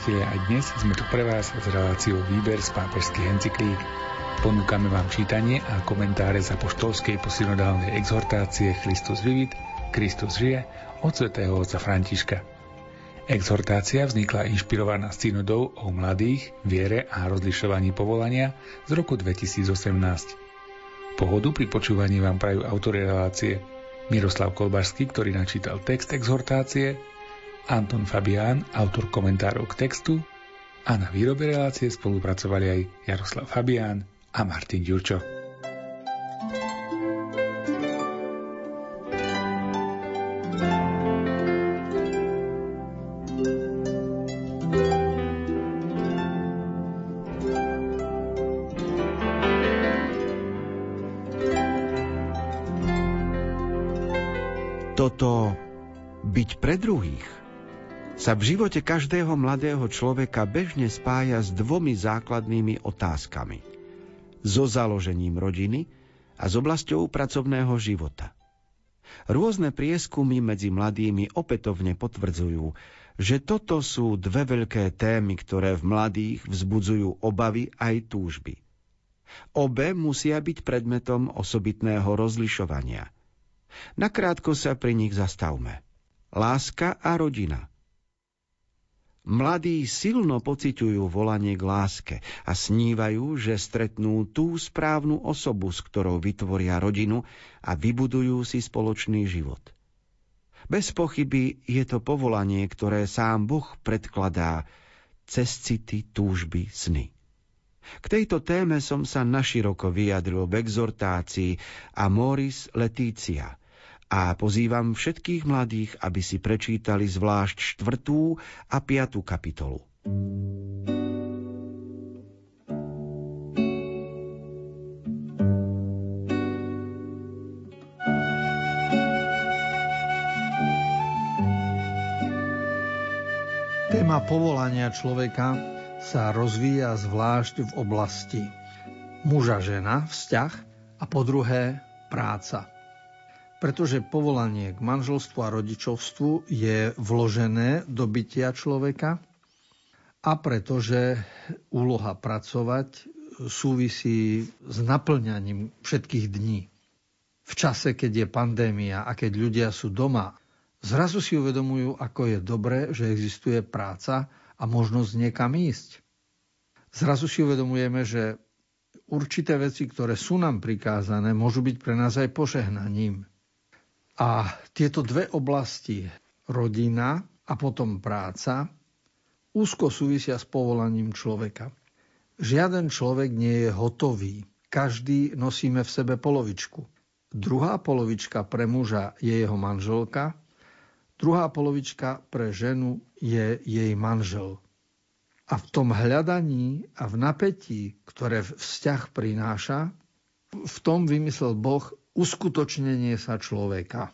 priatelia, aj dnes sme tu pre vás s reláciou Výber z pápežských encyklík. Ponúkame vám čítanie a komentáre za poštolskej posynodálnej exhortácie Christus vivit, Kristus žije od svätého otca Františka. Exhortácia vznikla inšpirovaná synodou o mladých, viere a rozlišovaní povolania z roku 2018. Pohodu pri počúvaní vám prajú autory relácie Miroslav Kolbašský, ktorý načítal text exhortácie, Anton Fabián, autor komentárov k textu a na výrobe relácie spolupracovali aj Jaroslav Fabián a Martin Ďurčo. V živote každého mladého človeka bežne spája s dvomi základnými otázkami. So založením rodiny a s oblasťou pracovného života. Rôzne prieskumy medzi mladými opätovne potvrdzujú, že toto sú dve veľké témy, ktoré v mladých vzbudzujú obavy aj túžby. Obe musia byť predmetom osobitného rozlišovania. Nakrátko sa pri nich zastavme. Láska a rodina – Mladí silno pociťujú volanie k láske a snívajú, že stretnú tú správnu osobu, s ktorou vytvoria rodinu a vybudujú si spoločný život. Bez pochyby je to povolanie, ktoré sám Boh predkladá cez city, túžby, sny. K tejto téme som sa naširoko vyjadril v exhortácii Amoris Letícia – a pozývam všetkých mladých, aby si prečítali zvlášť štvrtú a piatú kapitolu. Téma povolania človeka sa rozvíja zvlášť v oblasti muža-žena, vzťah a po druhé práca pretože povolanie k manželstvu a rodičovstvu je vložené do bytia človeka a pretože úloha pracovať súvisí s naplňaním všetkých dní. V čase, keď je pandémia a keď ľudia sú doma, zrazu si uvedomujú, ako je dobré, že existuje práca a možnosť niekam ísť. Zrazu si uvedomujeme, že určité veci, ktoré sú nám prikázané, môžu byť pre nás aj požehnaním. A tieto dve oblasti, rodina a potom práca, úzko súvisia s povolaním človeka. Žiaden človek nie je hotový. Každý nosíme v sebe polovičku. Druhá polovička pre muža je jeho manželka, druhá polovička pre ženu je jej manžel. A v tom hľadaní a v napätí, ktoré vzťah prináša, v tom vymyslel Boh uskutočnenie sa človeka.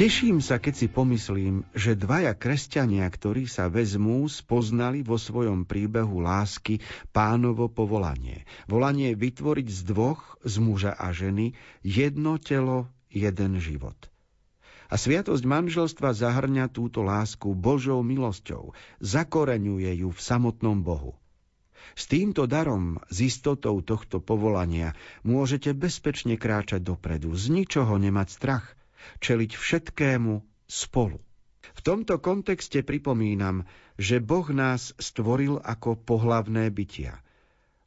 Teším sa, keď si pomyslím, že dvaja kresťania, ktorí sa vezmú, spoznali vo svojom príbehu lásky pánovo povolanie. Volanie vytvoriť z dvoch, z muža a ženy, jedno telo, jeden život. A sviatosť manželstva zahrňa túto lásku Božou milosťou, zakoreňuje ju v samotnom Bohu. S týmto darom, s istotou tohto povolania, môžete bezpečne kráčať dopredu, z ničoho nemať strach – čeliť všetkému spolu. V tomto kontexte pripomínam, že Boh nás stvoril ako pohlavné bytia.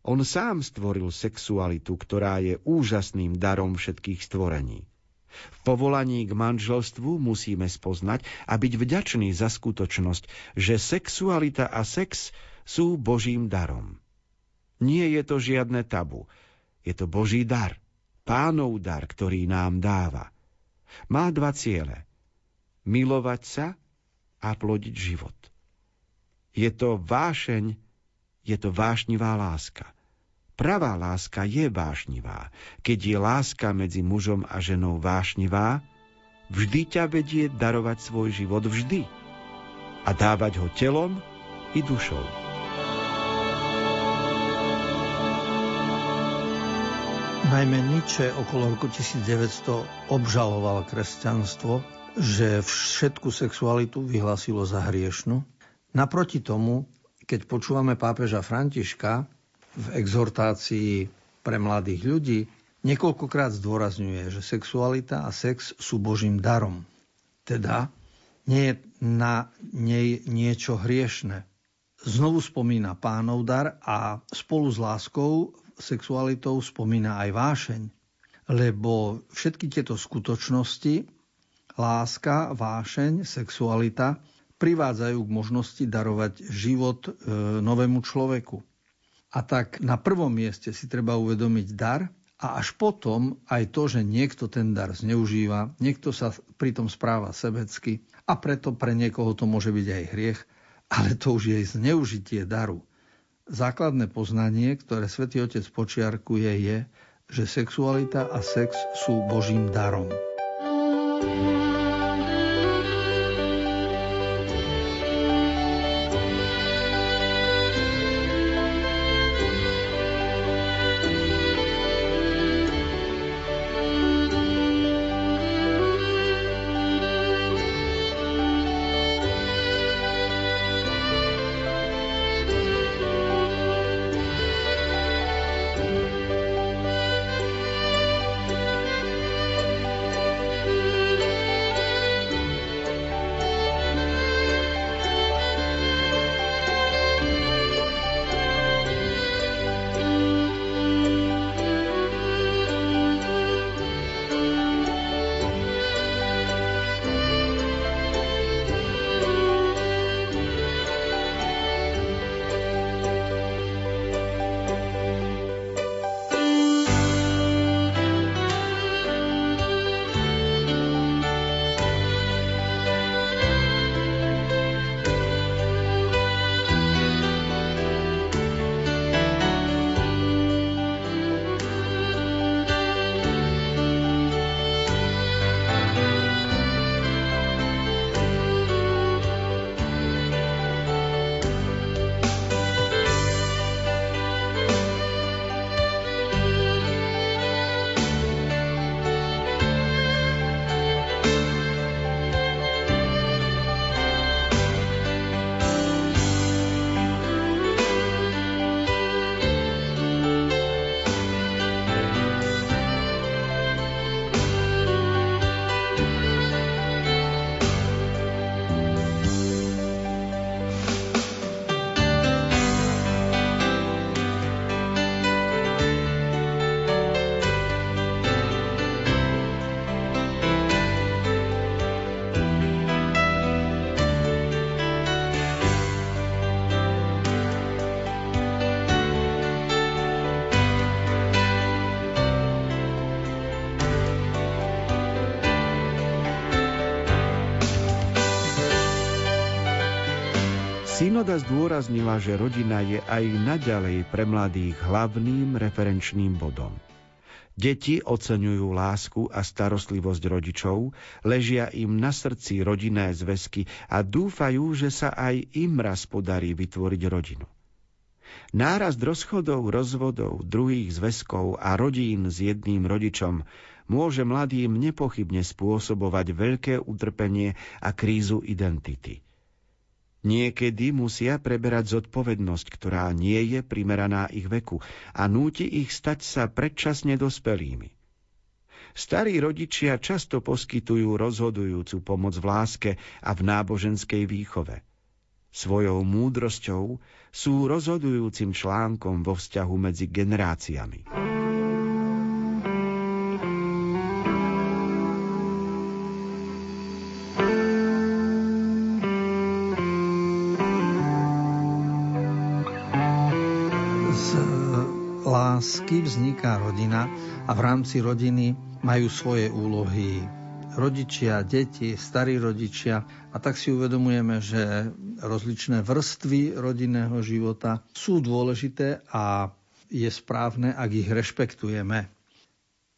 On sám stvoril sexualitu, ktorá je úžasným darom všetkých stvorení. V povolaní k manželstvu musíme spoznať a byť vďační za skutočnosť, že sexualita a sex sú Božím darom. Nie je to žiadne tabu, je to Boží dar, pánov dar, ktorý nám dáva. Má dva ciele. Milovať sa a plodiť život. Je to vášeň, je to vášnivá láska. Pravá láska je vášnivá. Keď je láska medzi mužom a ženou vášnivá, vždy ťa vedie darovať svoj život vždy a dávať ho telom i dušou. Najmä Nietzsche okolo roku 1900 obžaloval kresťanstvo, že všetku sexualitu vyhlásilo za hriešnú. Naproti tomu, keď počúvame pápeža Františka v exhortácii pre mladých ľudí, niekoľkokrát zdôrazňuje, že sexualita a sex sú Božím darom. Teda nie je na nej niečo hriešne. Znovu spomína pánov dar a spolu s láskou sexualitou spomína aj vášeň, lebo všetky tieto skutočnosti, láska, vášeň, sexualita, privádzajú k možnosti darovať život e, novému človeku. A tak na prvom mieste si treba uvedomiť dar a až potom aj to, že niekto ten dar zneužíva, niekto sa pritom správa sebecky a preto pre niekoho to môže byť aj hriech, ale to už je zneužitie daru. Základné poznanie, ktoré svätý Otec počiarkuje, je, že sexualita a sex sú Božím darom. thank you Synoda zdôraznila, že rodina je aj naďalej pre mladých hlavným referenčným bodom. Deti oceňujú lásku a starostlivosť rodičov, ležia im na srdci rodinné zväzky a dúfajú, že sa aj im raz podarí vytvoriť rodinu. Nárast rozchodov, rozvodov, druhých zväzkov a rodín s jedným rodičom môže mladým nepochybne spôsobovať veľké utrpenie a krízu identity. Niekedy musia preberať zodpovednosť, ktorá nie je primeraná ich veku a núti ich stať sa predčasne dospelými. Starí rodičia často poskytujú rozhodujúcu pomoc v láske a v náboženskej výchove. Svojou múdrosťou sú rozhodujúcim článkom vo vzťahu medzi generáciami. Lásky vzniká rodina a v rámci rodiny majú svoje úlohy. Rodičia, deti, starí rodičia. A tak si uvedomujeme, že rozličné vrstvy rodinného života sú dôležité a je správne, ak ich rešpektujeme.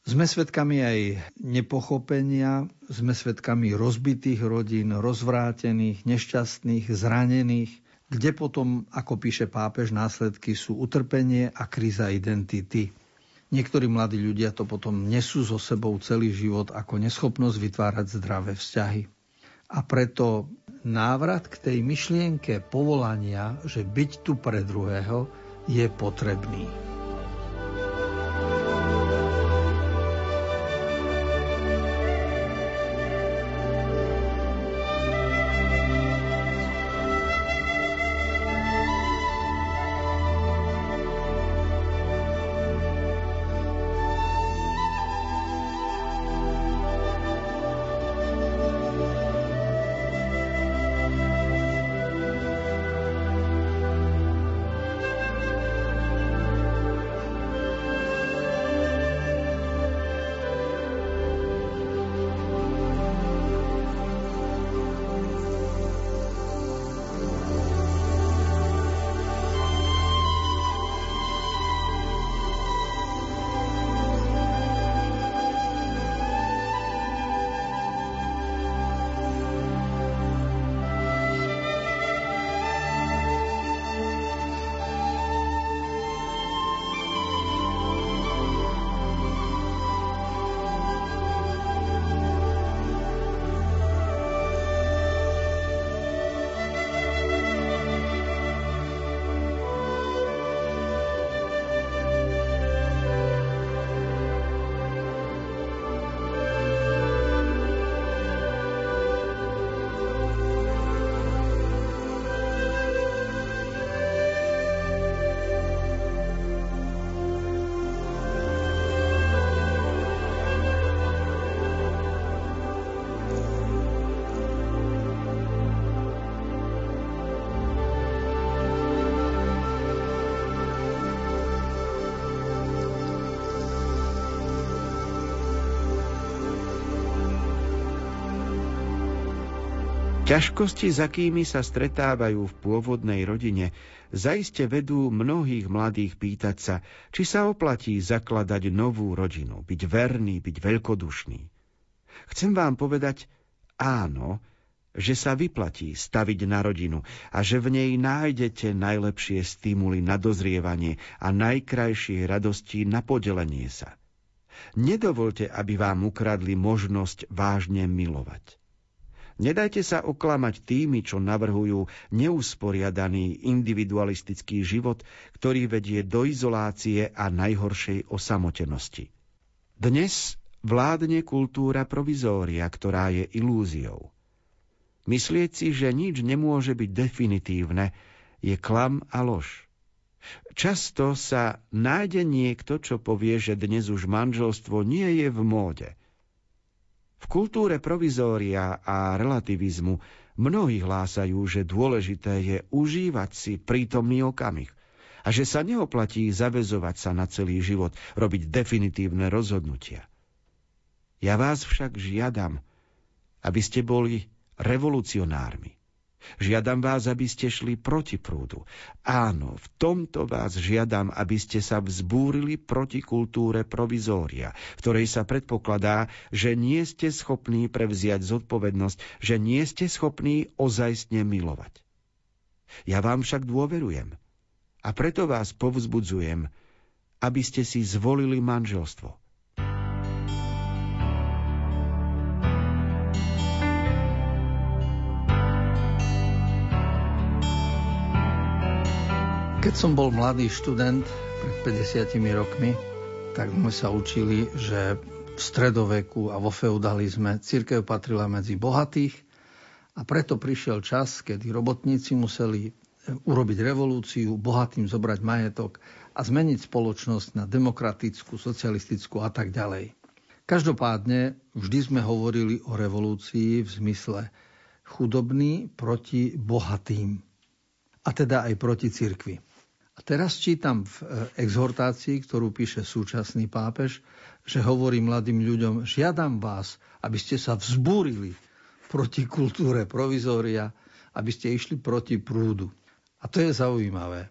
Sme svedkami aj nepochopenia, sme svedkami rozbitých rodín, rozvrátených, nešťastných, zranených, kde potom, ako píše pápež, následky sú utrpenie a kríza identity. Niektorí mladí ľudia to potom nesú so sebou celý život ako neschopnosť vytvárať zdravé vzťahy. A preto návrat k tej myšlienke povolania, že byť tu pre druhého, je potrebný. Ťažkosti, za kými sa stretávajú v pôvodnej rodine, zaiste vedú mnohých mladých pýtať sa, či sa oplatí zakladať novú rodinu, byť verný, byť veľkodušný. Chcem vám povedať áno, že sa vyplatí staviť na rodinu a že v nej nájdete najlepšie stimuly na dozrievanie a najkrajšie radosti na podelenie sa. Nedovolte, aby vám ukradli možnosť vážne milovať. Nedajte sa oklamať tými, čo navrhujú neusporiadaný individualistický život, ktorý vedie do izolácie a najhoršej osamotenosti. Dnes vládne kultúra provizória, ktorá je ilúziou. Myslieť si, že nič nemôže byť definitívne, je klam a lož. Často sa nájde niekto, čo povie, že dnes už manželstvo nie je v móde – v kultúre provizória a relativizmu mnohí hlásajú, že dôležité je užívať si prítomný okamih a že sa neoplatí zavezovať sa na celý život, robiť definitívne rozhodnutia. Ja vás však žiadam, aby ste boli revolucionármi. Žiadam vás, aby ste šli proti prúdu. Áno, v tomto vás žiadam, aby ste sa vzbúrili proti kultúre provizória, v ktorej sa predpokladá, že nie ste schopní prevziať zodpovednosť, že nie ste schopní ozajstne milovať. Ja vám však dôverujem a preto vás povzbudzujem, aby ste si zvolili manželstvo – Keď som bol mladý študent pred 50 rokmi, tak sme sa učili, že v stredoveku a vo feudalizme církev patrila medzi bohatých a preto prišiel čas, kedy robotníci museli e, urobiť revolúciu, bohatým zobrať majetok a zmeniť spoločnosť na demokratickú, socialistickú a tak ďalej. Každopádne vždy sme hovorili o revolúcii v zmysle chudobný proti bohatým a teda aj proti cirkvi. A teraz čítam v e, exhortácii, ktorú píše súčasný pápež, že hovorí mladým ľuďom, žiadam vás, aby ste sa vzbúrili proti kultúre provizória, aby ste išli proti prúdu. A to je zaujímavé,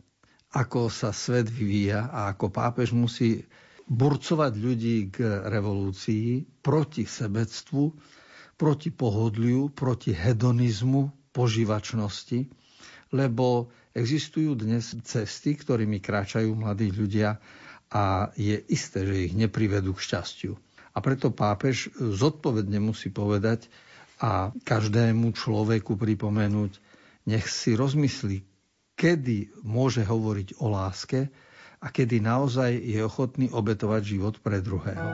ako sa svet vyvíja a ako pápež musí burcovať ľudí k revolúcii, proti sebectvu, proti pohodliu, proti hedonizmu, požívačnosti, lebo Existujú dnes cesty, ktorými kráčajú mladí ľudia a je isté, že ich neprivedú k šťastiu. A preto pápež zodpovedne musí povedať a každému človeku pripomenúť, nech si rozmyslí, kedy môže hovoriť o láske a kedy naozaj je ochotný obetovať život pre druhého.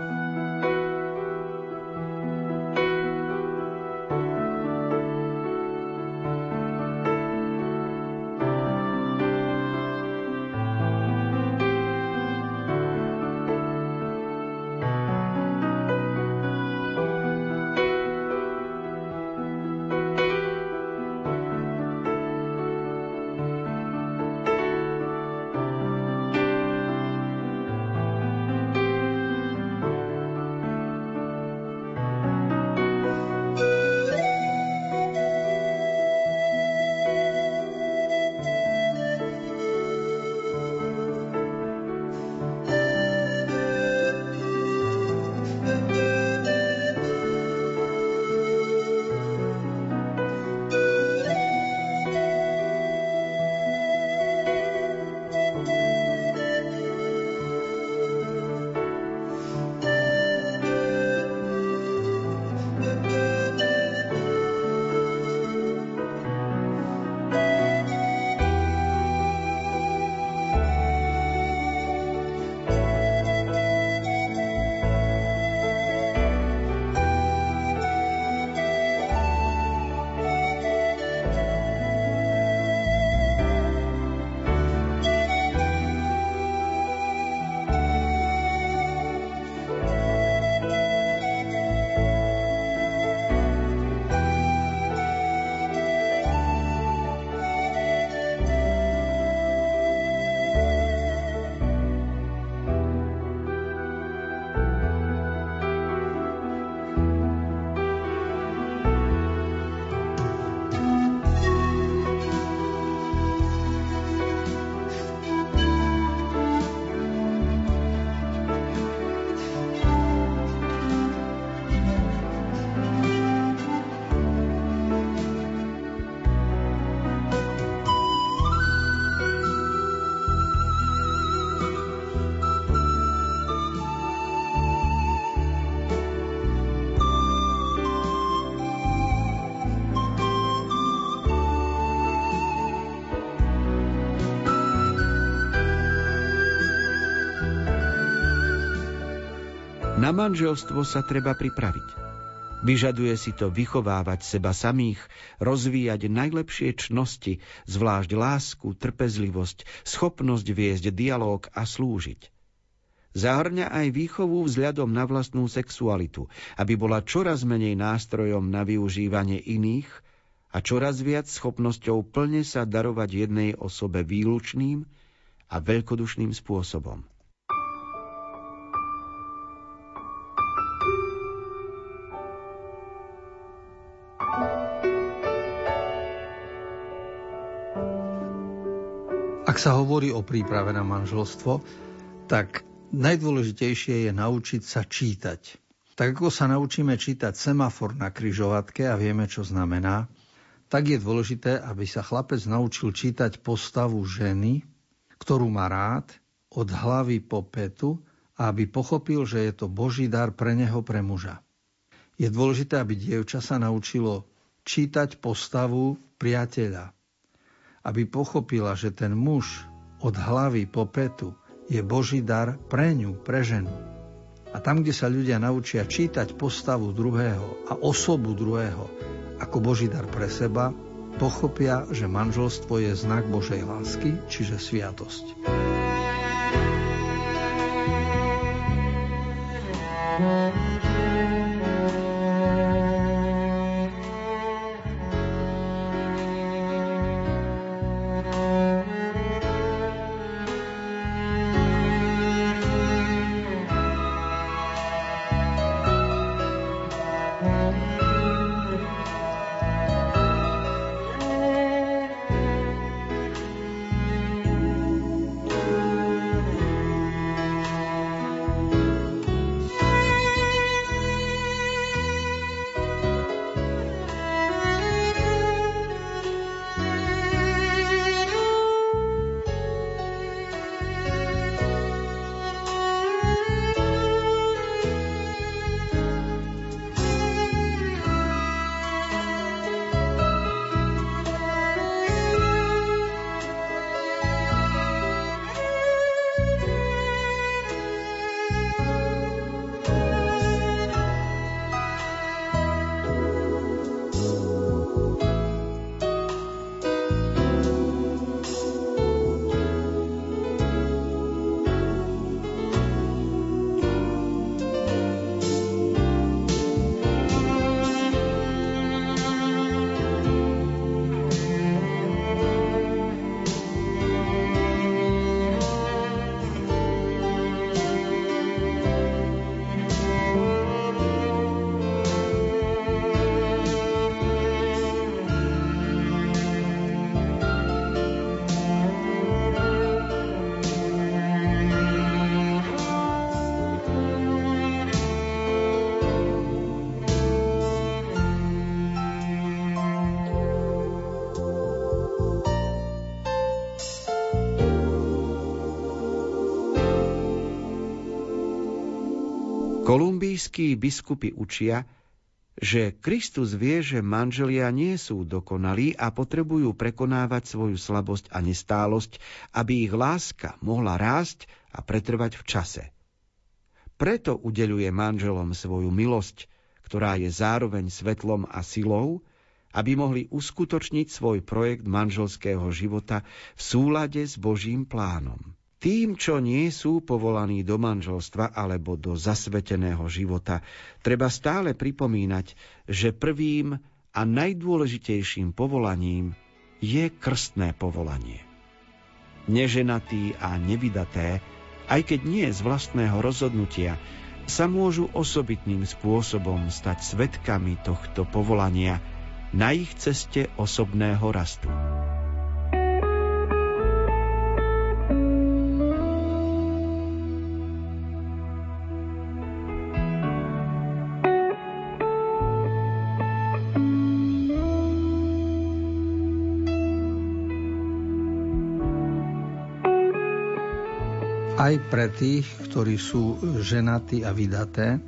Manželstvo sa treba pripraviť. Vyžaduje si to vychovávať seba samých, rozvíjať najlepšie čnosti, zvlášť lásku, trpezlivosť, schopnosť viesť dialóg a slúžiť. Zahrňa aj výchovu vzhľadom na vlastnú sexualitu, aby bola čoraz menej nástrojom na využívanie iných a čoraz viac schopnosťou plne sa darovať jednej osobe výlučným a veľkodušným spôsobom. Sa hovorí o príprave na manželstvo, tak najdôležitejšie je naučiť sa čítať. Tak ako sa naučíme čítať semafor na kryžovatke a vieme, čo znamená, tak je dôležité, aby sa chlapec naučil čítať postavu ženy, ktorú má rád, od hlavy po petu a aby pochopil, že je to Boží dar pre neho, pre muža. Je dôležité, aby dievča sa naučilo čítať postavu priateľa. Aby pochopila, že ten muž od hlavy po petu je Boží dar pre ňu, pre ženu. A tam, kde sa ľudia naučia čítať postavu druhého a osobu druhého, ako Boží dar pre seba, pochopia, že manželstvo je znak Božej lásky, čiže sviatosť. Kolumbijskí biskupy učia, že Kristus vie, že manželia nie sú dokonalí a potrebujú prekonávať svoju slabosť a nestálosť, aby ich láska mohla rásť a pretrvať v čase. Preto udeluje manželom svoju milosť, ktorá je zároveň svetlom a silou, aby mohli uskutočniť svoj projekt manželského života v súlade s Božím plánom. Tým, čo nie sú povolaní do manželstva alebo do zasveteného života, treba stále pripomínať, že prvým a najdôležitejším povolaním je krstné povolanie. Neženatí a nevydaté, aj keď nie z vlastného rozhodnutia, sa môžu osobitným spôsobom stať svetkami tohto povolania na ich ceste osobného rastu. Aj pre tých, ktorí sú ženatí a vydaté,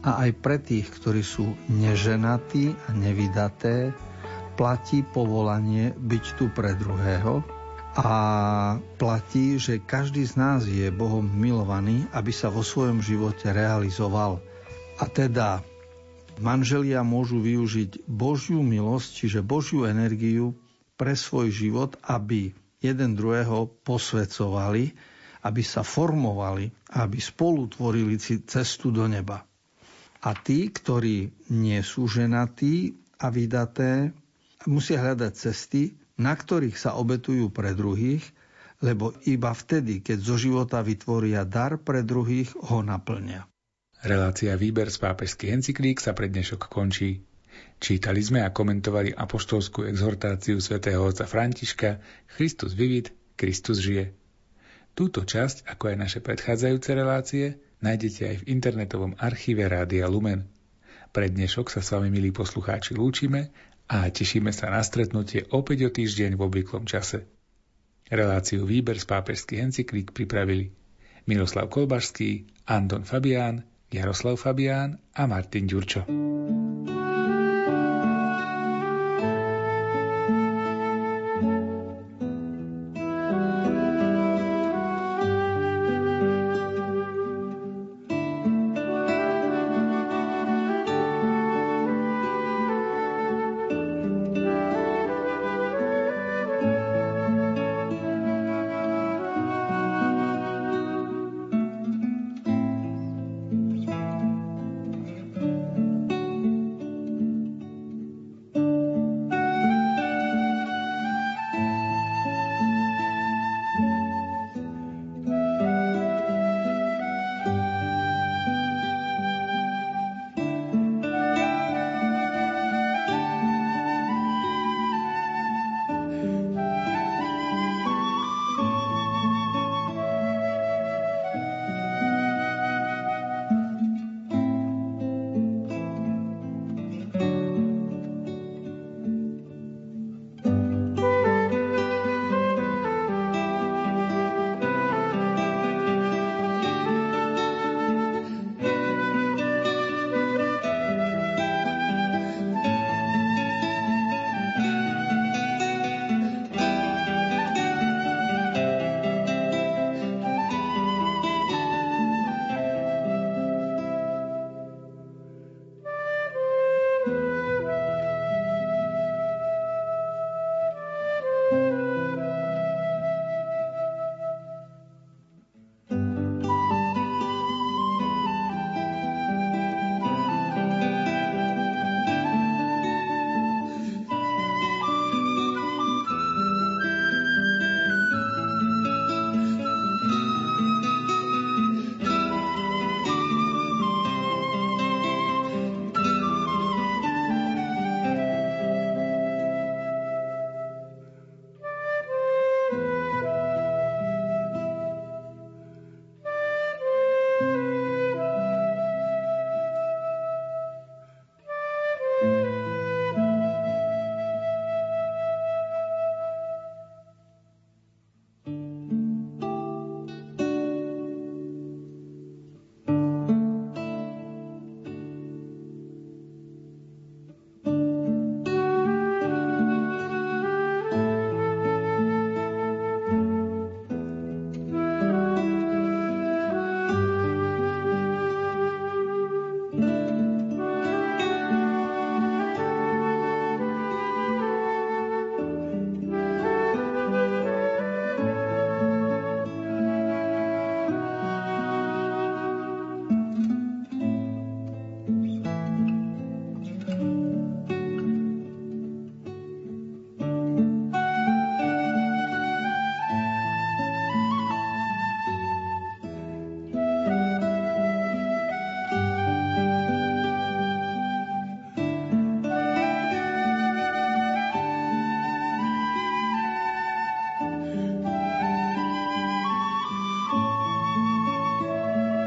a aj pre tých, ktorí sú neženatí a nevydaté, platí povolanie byť tu pre druhého a platí, že každý z nás je Bohom milovaný, aby sa vo svojom živote realizoval. A teda manželia môžu využiť Božiu milosť, čiže Božiu energiu pre svoj život, aby jeden druhého posvedcovali, aby sa formovali, aby spolu tvorili cestu do neba. A tí, ktorí nie sú ženatí a vydaté, musia hľadať cesty, na ktorých sa obetujú pre druhých, lebo iba vtedy, keď zo života vytvoria dar pre druhých, ho naplňa. Relácia Výber z pápežských encyklík sa pre dnešok končí. Čítali sme a komentovali apoštolskú exhortáciu svätého otca Františka Christus vivit Kristus žije. Túto časť, ako aj naše predchádzajúce relácie, nájdete aj v internetovom archíve Rádia Lumen. Pre dnešok sa s vami, milí poslucháči, lúčime a tešíme sa na stretnutie opäť o týždeň v obvyklom čase. Reláciu Výber z pápežských encyklík pripravili Miroslav Kolbašský, Anton Fabián, Jaroslav Fabián a Martin Ďurčo.